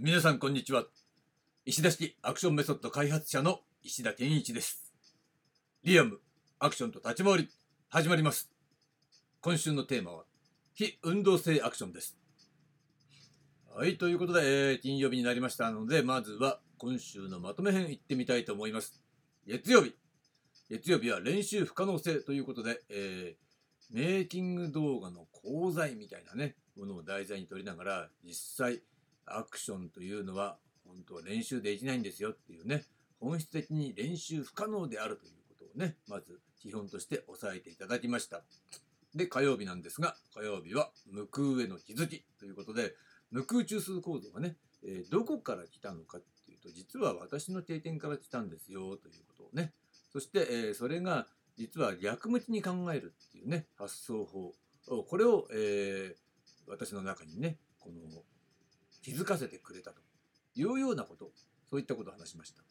皆さんこんにちは。石田式アクションメソッド開発者の石田健一です。リアムアクションと立ち回り始まります。今週のテーマは非運動性アクションです。はいということで、えー、金曜日になりましたのでまずは今週のまとめ編いってみたいと思います。月曜日。月曜日は練習不可能性ということで、えー、メイキング動画の講座みたいなねものを題材に取りながら実際アクションというのは本当は練習できないんですよっていうね本質的に練習不可能であるということをねまず基本として押さえていただきました。で火曜日なんですが火曜日は無空への気づきということで無空中枢構造がね、えー、どこから来たのかっていうと実は私の定点から来たんですよということをねそして、えー、それが実は逆向きに考えるっていうね発想法これを、えー、私の中にねこの気づかせてくれたと。いうようなこと。そういったことを話しました。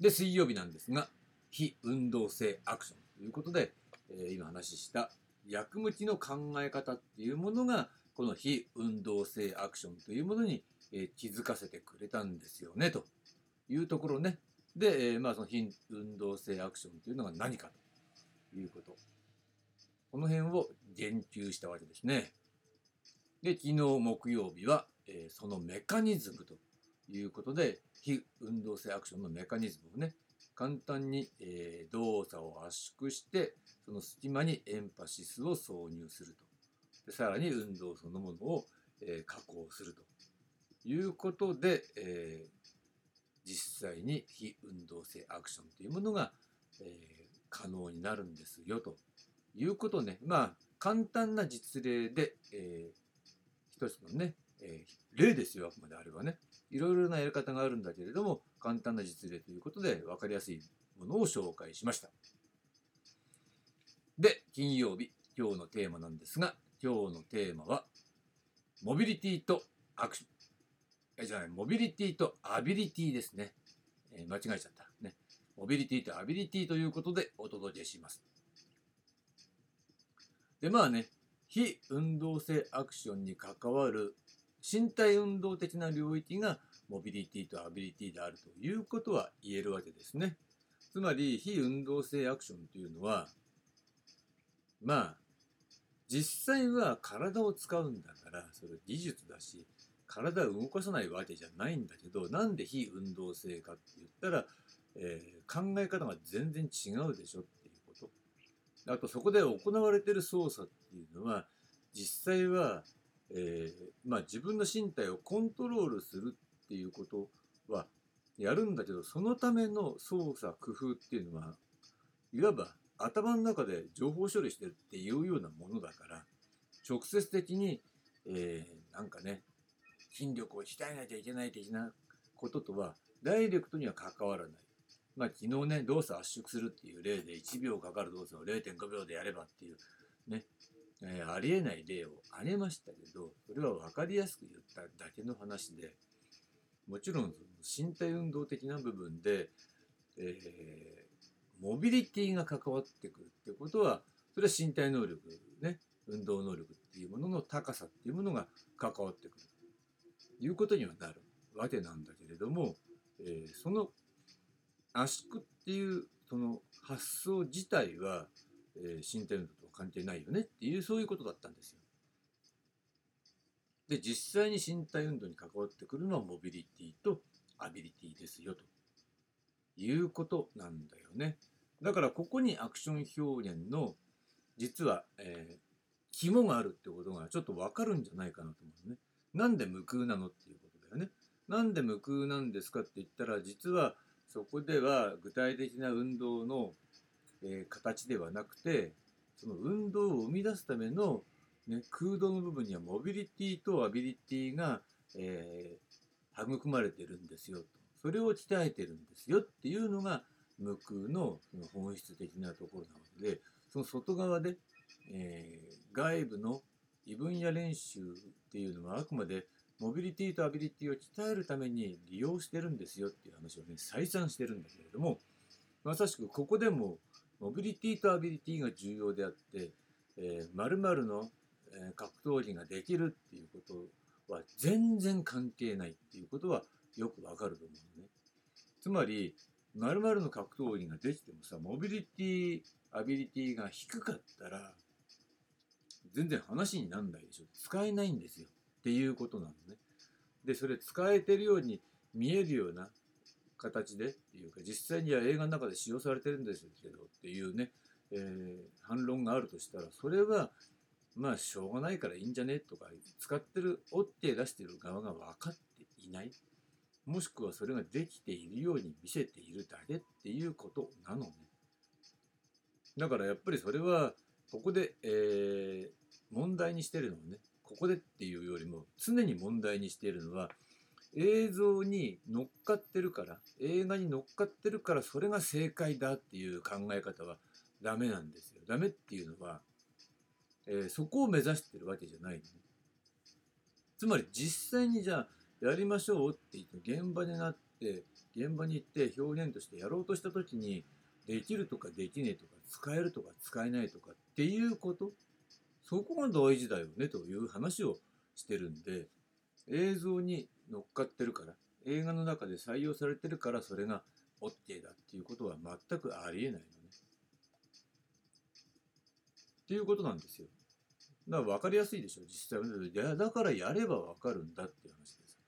で水曜日なんですが非運動性アクション。ということで、えー、今話した逆向きの考え方っていうものがこの非運動性アクションというものに、えー、気づかせてくれたんですよね。というところね。で、えー、まあその非運動性アクションというのが何かということ。この辺を言及したわけですね。で、昨日木曜日は、えー、そのメカニズムということで、非運動性アクションのメカニズムをね、簡単に、えー、動作を圧縮して、その隙間にエンパシスを挿入すると。でさらに運動そのものを、えー、加工するということで、え実際に非運動性アクションというものが、え可能になるんですよということね。まあ、簡単な実例で、えー一つのね、えー、例ですよ、あくまであればね。いろいろなやり方があるんだけれども、簡単な実例ということで分かりやすいものを紹介しました。で、金曜日、今日のテーマなんですが、今日のテーマは、モビリティとアクション。えじゃない、モビリティとアビリティですね。えー、間違えちゃった。ね。モビリティとアビリティということでお届けします。で、まあね、非運動性アクションに関わる身体運動的な領域がモビリティとアビリティであるということは言えるわけですね。つまり非運動性アクションというのはまあ実際は体を使うんだからそれ技術だし体を動かさないわけじゃないんだけどなんで非運動性かって言ったら、えー、考え方が全然違うでしょっていうことあとそこで行われてる操作っていうのは実際は、えー、まあ、自分の身体をコントロールするっていうことはやるんだけどそのための操作工夫っていうのはいわば頭の中で情報処理してるっていうようなものだから直接的に、えー、なんかね筋力を鍛えなきゃいけない的なこととはダイレクトには関わらない。まあ昨日ね動作圧縮するっていう例で1秒かかる動作を0.5秒でやればっていうえー、ありえない例を挙げましたけどそれは分かりやすく言っただけの話でもちろん身体運動的な部分で、えー、モビリティが関わってくるってことはそれは身体能力ね運動能力っていうものの高さっていうものが関わってくるということにはなるわけなんだけれども、えー、その圧縮っていうその発想自体は、えー、身体運動と関係ないよねっていうそういうことだったんですよ。で実際に身体運動に関わってくるのはモビリティとアビリティですよということなんだよね。だからここにアクション表現の実は、えー、肝があるってことがちょっとわかるんじゃないかなと思うね。なんで無空なのっていうことだよね。なんで無空なんですかって言ったら実はそこでは具体的な運動の、えー、形ではなくてその運動を生み出すための、ね、空洞の部分にはモビリティとアビリティが、えー、育まれてるんですよと。それを鍛えてるんですよっていうのが無空のその本質的なところなわけで、その外側で、えー、外部の異分野練習っていうのはあくまでモビリティとアビリティを鍛えるために利用してるんですよっていう話をね、再三してるんだけれども、まさしくここでもモビリティとアビリティが重要であって、えー、〇〇の、えー、格闘技ができるっていうことは全然関係ないっていうことはよくわかると思うね。つまり、〇〇の格闘技ができてもさ、モビリティ、アビリティが低かったら、全然話になんないでしょ。使えないんですよ。っていうことなのね。で、それ使えてるように見えるような形でっていうか、実際には映画の中で使用されてるんですけどっていうね、えー、反論があるとしたら、それは、まあ、しょうがないからいいんじゃねとか、使ってる、折って出してる側が分かっていない。もしくはそれができているように見せているだけっていうことなのね。だからやっぱりそれは、ここで、えー、問題にしてるのはね、ここでっていうよりも常に問題にしているのは、映像に乗っかってるから、映画に乗っかってるからそれが正解だっていう考え方はダメなんですよ。ダメっていうのは、えー、そこを目指してるわけじゃないのね。つまり実際にじゃあやりましょうって言って現場になって現場に行って表現としてやろうとした時にできるとかできねえとか使えるとか使えないとかっていうことそこが大事だよねという話をしてるんで映像に乗っかってるから映画の中で採用されてるからそれが OK だっていうことは全くありえないのね。っていうことなんですよ。だから分かりやすいでしょ実際いやだからやれば分かるんだっていう話です。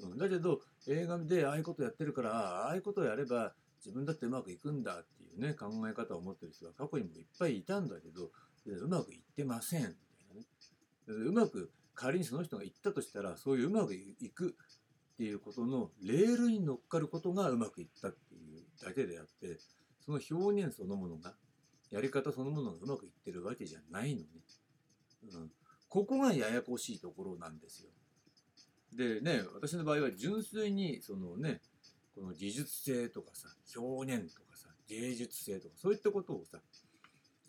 うん、だけど映画でああいうことやってるからああいうことをやれば自分だってうまくいくんだっていうね考え方を持ってる人が過去にもいっぱいいたんだけどうまくいってませんみたいなね。うまく仮にその人が言ったとしたらそういううまくいくっていうことのレールに乗っかることがうまくいったっていうだけであってその表現そのものがやり方そのものがうまくいってるわけじゃないのね。うん、ここがややこしいところなんですよ。でね私の場合は純粋にそのねこの技術性とかさ表現とかさ芸術性とかそういったことをさ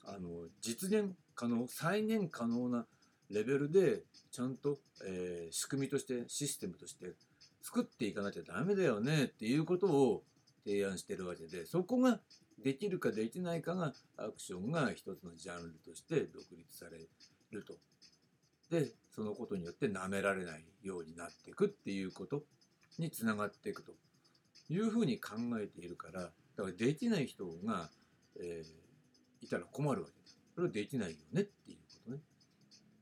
あの実現可能再現可能なレベルでちゃんと、えー、仕組みとしてシステムとして作っていかなきゃダメだよねっていうことを提案してるわけでそこができるかできないかがアクションが一つのジャンルとして独立されると。でそのことによって舐められないようになっていくっていうことにつながっていくというふうに考えているからだからできない人が、えー、いたら困るわけです。それはできないよねっていうことね。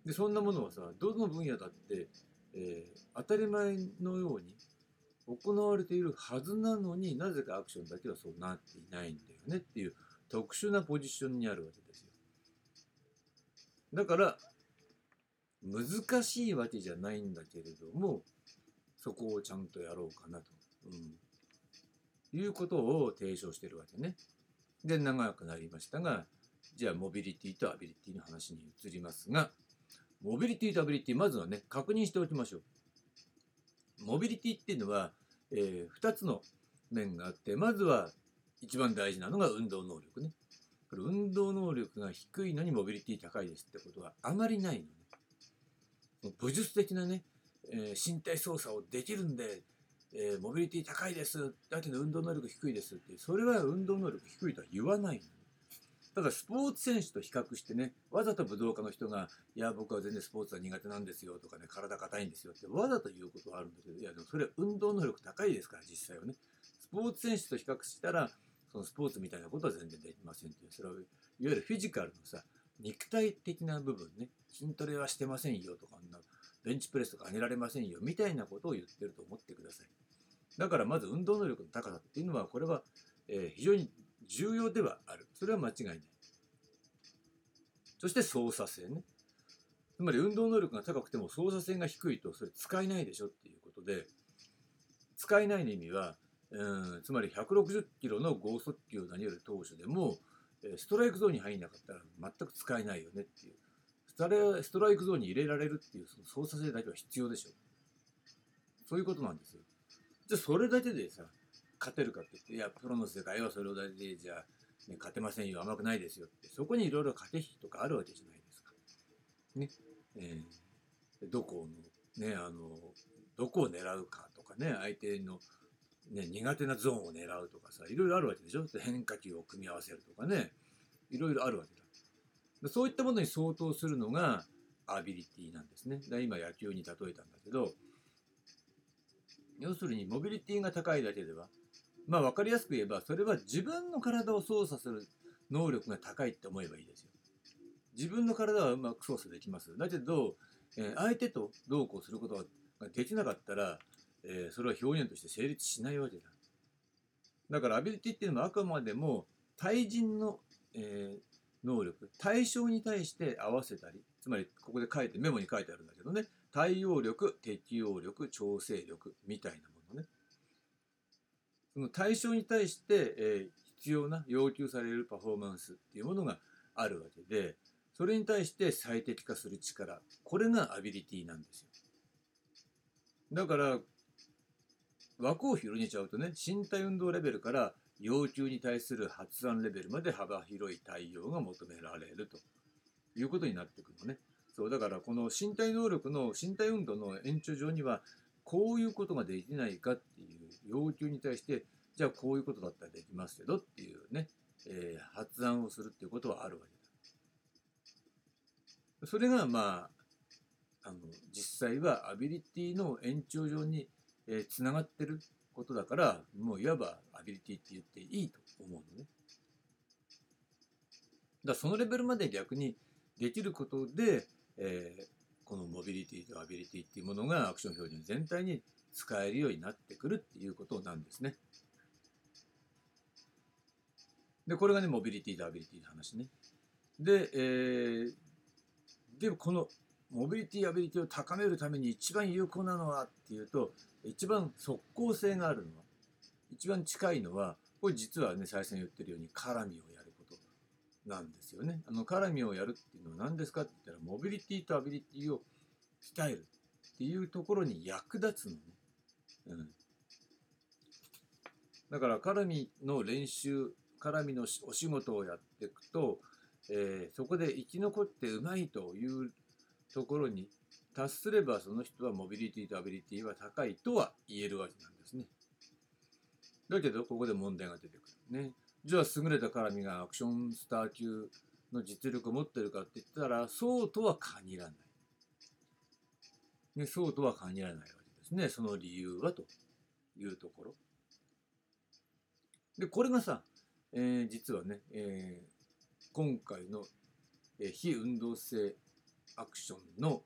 でそんなものはさどの分野だって、えー、当たり前のように行われているはずなのになぜかアクションだけはそうなっていないんだよねっていう特殊なポジションにあるわけですよ。だから難しいわけじゃないんだけれどもそこをちゃんとやろうかなと、うん、いうことを提唱してるわけね。で長くなりましたがじゃあモビリティとアビリティの話に移りますがモビリティとアビリティまずはね確認しておきましょう。モビリティっていうのは、えー、2つの面があってまずは一番大事なのが運動能力ね。これ運動能力が低いのにモビリティ高いですってことはあまりないのね。武術的なね、えー、身体操作をできるんで、えー、モビリティ高いですだけど運動能力低いですってそれは運動能力低いとは言わないの。ただスポーツ選手と比較してねわざと武道家の人が「いや僕は全然スポーツは苦手なんですよ」とかね「体硬いんですよ」ってわざと言うことはあるんだけどいやでもそれは運動能力高いですから実際はね。スポーツ選手と比較したらそのスポーツみたいなことは全然できませんっていう。それはいわゆるフィジカルのさ肉体的な部分ね筋トレはしてませんよとかベンチプレスとか上げられませんよみたいなことを言ってると思ってください。だからまず運動能力の高さっていうのはこれは、え非常に重要ではある。それは間違いない。そして操作性ね。つまり運動能力が高くても操作性が低いとそれ使えないでしょっていうことで使えないの意味はうんつまり160キロの剛速球を投げる投手でもストライクゾーンに入んなかったら全く使えないよねっていう。ストライクゾーンに入れられるっていうその操作性だけは必要でしょ。そういうことなんですよ。じゃあそれだけでさ勝てるかって言っていやプロの世界はそれだけでじゃあ、ね、勝てませんよ甘くないですよってそこにいろいろ駆け引きとかあるわけじゃないですか。ね。えー、どこのねあのどこを狙うかとかね相手のね、苦手なゾーンを狙うとかさいろいろあるわけでしょ。変化球を組み合わせるとかねいろいろあるわけだ。そういったものに相当するのが、アビリティなんですね。だ今野球に例えたんだけど、要するにモビリティが高いだけでは、まあ分かりやすく言えば、それは自分の体を操作する能力が高いって思えばいいですよ。自分の体はうまく操作できます。だけど、えー、相手とどうこうすることができなかったら、えー、それは表現として成立しないわけだ。だからアビリティっていうのはあくまでも対人の、えー、能力、対象に対して合わせたり、つまりここで書いてメモに書いてあるんだけどね、対応力、適応力、調整力みたいなもの。その対象に対して、え、必要な要求されるパフォーマンスっていうものがあるわけで、それに対して最適化する力、これがアビリティなんですよ。だから、枠を広げちゃうとね、身体運動レベルから要求に対する発案レベルまで幅広い対応が求められるということになってくるのね。そう、だからこの身体能力の身体運動の延長上には、こういうことができないかっていう要求に対して、じゃあこういうことだったらできますけどっていうね、えー、発案をするっていうことはあるわけだ。それがまあ、あの、実際はアビリティの延長上にえー、つながってることだから、もういわばアビリティって言っていいと思うのね。だそのレベルまで逆にできることで、えー、このモビリティとアビリティっていうものがアクション標準全体に使えるようになってくるっていうことなんですね。で、これがね、モビリティとアビリティの話ね。で、えー、で、このモビリティ、アビリティを高めるために一番有効なのはっていうと、一番即効性があるのは、一番近いのは、これ実はね、最初に言ってるように絡みをなんですよね。あの、絡みをやるっていうのは何ですかって言ったら、モビリティとアビリティを鍛えるっていうところに役立つのね。うん。だから、絡みの練習、絡みのお仕事をやっていくと、えー、そこで生き残ってうまいというところに達すればその人はモビリティとアビリティは高いとは言えるわけなんですね。だけど、ここで問題が出てくるね。じゃあ、優れた絡みがアクションスター級の実力を持ってるかって言ったら、そうとは限らない。ね、そうとは限らないわけですね。その理由はというところ。で、これがさ、えー、実はね、えー、今回の、えー、非運動性アクションの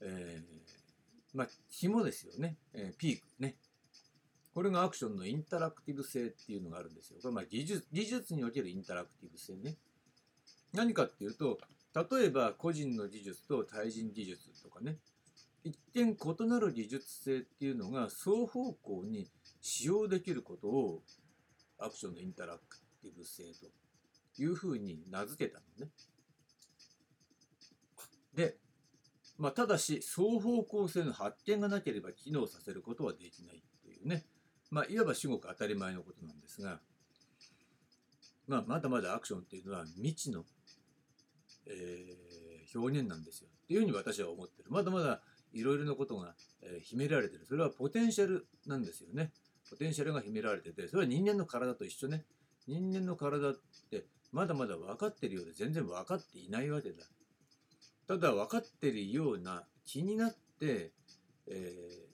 えー、まあ、紐ですよね、えー、ピークね。これがアクションのインタラクティブ性っていうのがあるんですよ。これまあ技術技術におけるインタラクティブ性ね。何かっていうと、例えば個人の技術と対人技術とかね、一見異なる技術性っていうのが双方向に使用できることをアクションのインタラクティブ性というふうに名付けたのね。で、まあ、ただし、双方向性の発見がなければ機能させることはできないというね、まあ、いわば至極当たり前のことなんですが、まあ、まだまだアクションっていうのは未知の、えー、表現なんですよ。っていうふうに私は思ってる。まだまだいろいろなことが、えー、秘められてる。それはポテンシャルなんですよね。ポテンシャルが秘められてて、それは人間の体と一緒ね。人間の体ってまだまだ分かってるようで全然分かっていないわけだ。ただ分かってるような気になって、え、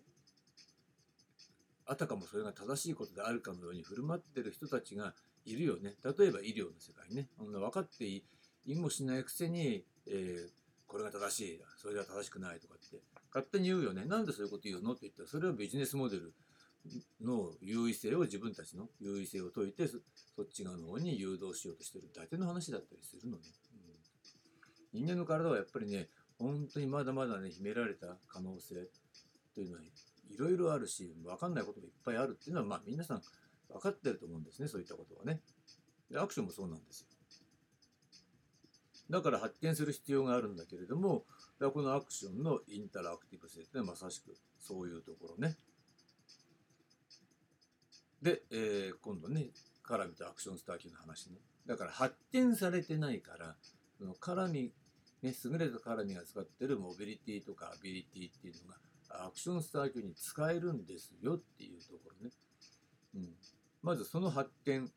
あたかもそれが正しいことであるかのように振る舞ってる人たちがいるよね。例えば医療の世界ね。分かっていもしないくせに、えー、これが正しい、それが正しくないとかって勝手に言うよね。なんでそういうこと言うのって言ったら、それはビジネスモデルの優位性を自分たちの優位性を解いてそっち側の方に誘導しようとしてるだけの話だったりするのね。うん人間の体はやっぱりね、本当にまだまだね、秘められた可能性というのはいろいろあるし、分かんないことがいっぱいあるっていうのは、まあ皆さん分かってると思うんですね、そういったことはね。で、アクションもそうなんですよ。だから発見する必要があるんだけれども、このアクションのインタラクティブ性ってのはまさしくそういうところね。で、えー、今度ね、絡みとアクションスター級の話ね。だから発見されてないから、その絡みね、優れた絡みが使ってるモビリティとかアビリティっていうのがアクションスター級に使えるんですよっていうところね。うん、まずその発展、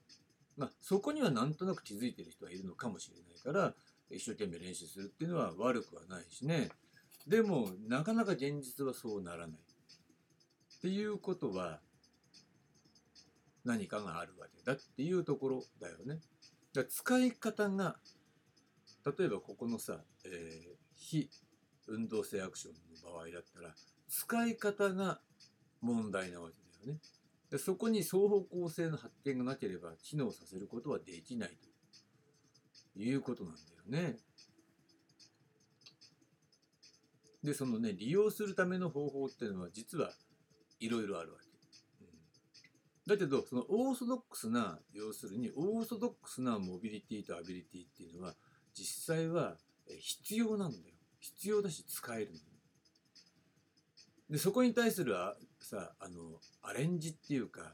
まあ、そこにはなんとなく気づいてる人はいるのかもしれないから、一生懸命練習するっていうのは悪くはないしねでもなかなか現実はそうならないっていうことは何かがあるわけだっていうところだよね。だ使い方が例えばここのさ、えー、非運動性アクションの場合だったら使い方が問題なわけだよね。そこに双方向性の発見がなければ機能させることはできないということなんだよね。でそのね利用するための方法っていうのは実はいろいろあるわけ。だけどそのオーソドックスな要するにオーソドックスなモビリティとアビリティっていうのは実際は必要なんだよ必要だし使えるのでそこに対するさあのアレンジっていうか、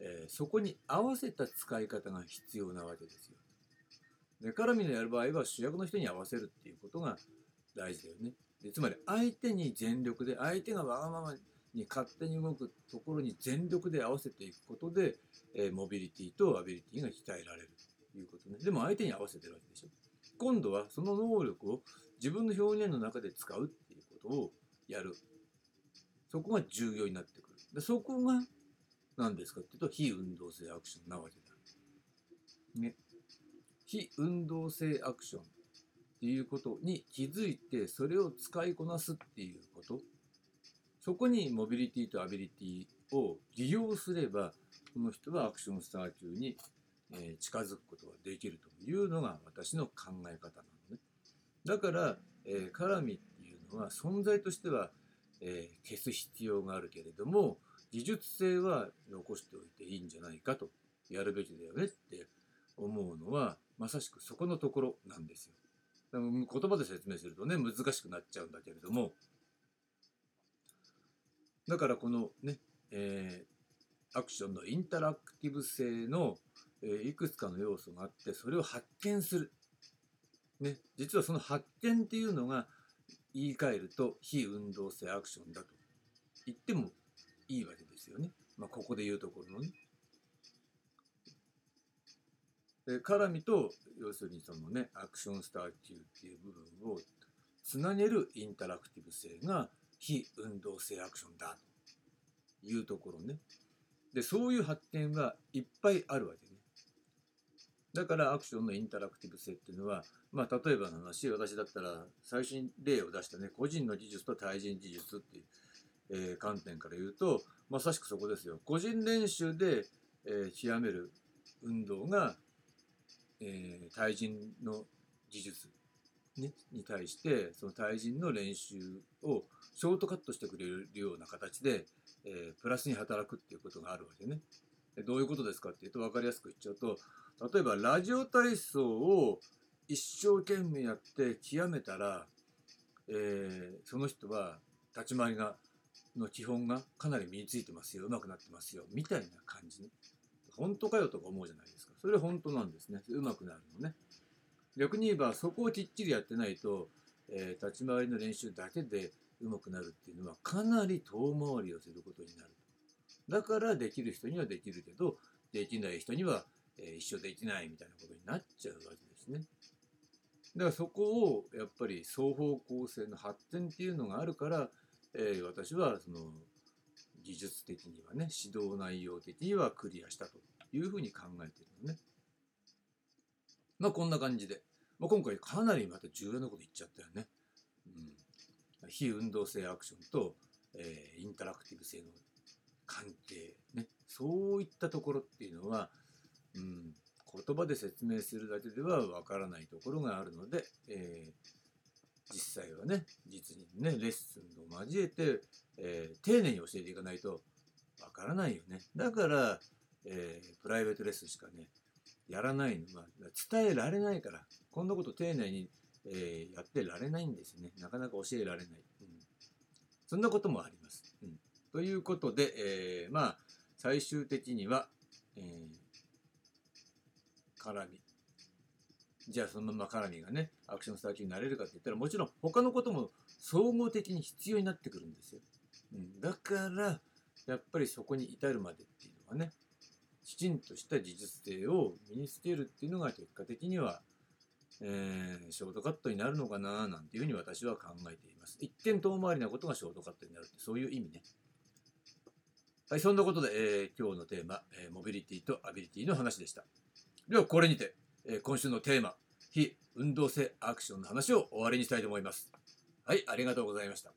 えー、そこに合わせた使い方が必要なわけですよで絡みのやる場合は主役の人に合わせるっていうことが大事だよねでつまり相手に全力で相手がわがままに勝手に動くところに全力で合わせていくことで、えー、モビリティとアビリティが鍛えられるということね。でも相手に合わせてるわけでしょ。今度はその能力を自分の表現の中で使うっていうことをやる。そこが重要になってくる。でそこが何ですかっていうと、非運動性アクションなわけだ。ね。非運動性アクションっていうことに気づいて、それを使いこなすっていうこと。そこにモビリティとアビリティを利用すれば、この人はアクションスター級に近づくことができるというのが私の考え方なのね。だから、えー、絡みっていうのは存在としては、えー、消す必要があるけれども、技術性は残しておいていいんじゃないかと、やるべきだよねって思うのは、まさしくそこのところなんですよ。言葉で説明するとね、難しくなっちゃうんだけれども、だからこのね、えー、アクションのインタラクティブ性の、えー、いくつかの要素があってそれを発見する、ね、実はその発見っていうのが言い換えると非運動性アクションだと言ってもいいわけですよね。まあ、ここで言うところのね。で絡みと要するにそのねアクションスター級っていう部分をつなげるインタラクティブ性が非運動性アクションだというところね。で、そういう発見はいっぱいあるわけね。だからアクションのインタラクティブ性っていうのは、まあ例えばの話、私だったら最初に例を出したね、個人の技術と対人技術っていう、えー、観点から言うと、まさしくそこですよ。個人練習で、えー、極める運動が、えー、対人の技術ね、に対してその対人の練習をショートカットしてくれるような形で、えー、プラスに働くっていうことがあるわけね。どういうことですかっていうと分かりやすく言っちゃうと例えばラジオ体操を一生懸命やって極めたら、えー、その人は立ち回りがの基本がかなり身についてますよ上手くなってますよみたいな感じ。本当かよとか思うじゃないですか。それ本当なんですね。上手くなるのね。逆に言えばそこをきっちりやってないと、えー、立ち回りの練習だけでうまくなるっていうのはかなり遠回りをすることになる。だからできる人にはできるけどできない人には、えー、一生できないみたいなことになっちゃうわけですね。だからそこをやっぱり双方向性の発展っていうのがあるから、えー、私はその技術的にはね指導内容的にはクリアしたというふうに考えているのね。まあこんな感じで。まあ、今回かなりまた重要なこと言っちゃったよね。うん、非運動性アクションと、えー、インタラクティブ性の関係、ね、そういったところっていうのは、うん、言葉で説明するだけではわからないところがあるので、えー、実際はね実にねレッスンを交えて、えー、丁寧に教えていかないとわからないよね。だから、えー、プライベートレッスンしかねやらないの。は伝えられないからこんなこと丁寧に、え、やってられないんですね。なかなか教えられない、うん、そんなこともあります、うん、ということで、え、まあ最終的には、えー、絡みじゃあそのまま絡みがねアクションスター級になれるかって言ったらもちろん他のことも総合的に必要になってくるんですよ、うん、だからやっぱりそこに至るまでっていうのはねきちんとした技術性を身につけるっていうのが結果的には、えーショートカットになるのかななんていうふうに私は考えています。一点遠回りなことがショートカットになるってそういう意味ね。はい、そんなことで、えー今日のテーマ、えーモビリティとアビリティの話でした。では、これにて、え今週のテーマ、非運動性アクションの話を終わりにしたいと思います。はい、ありがとうございました。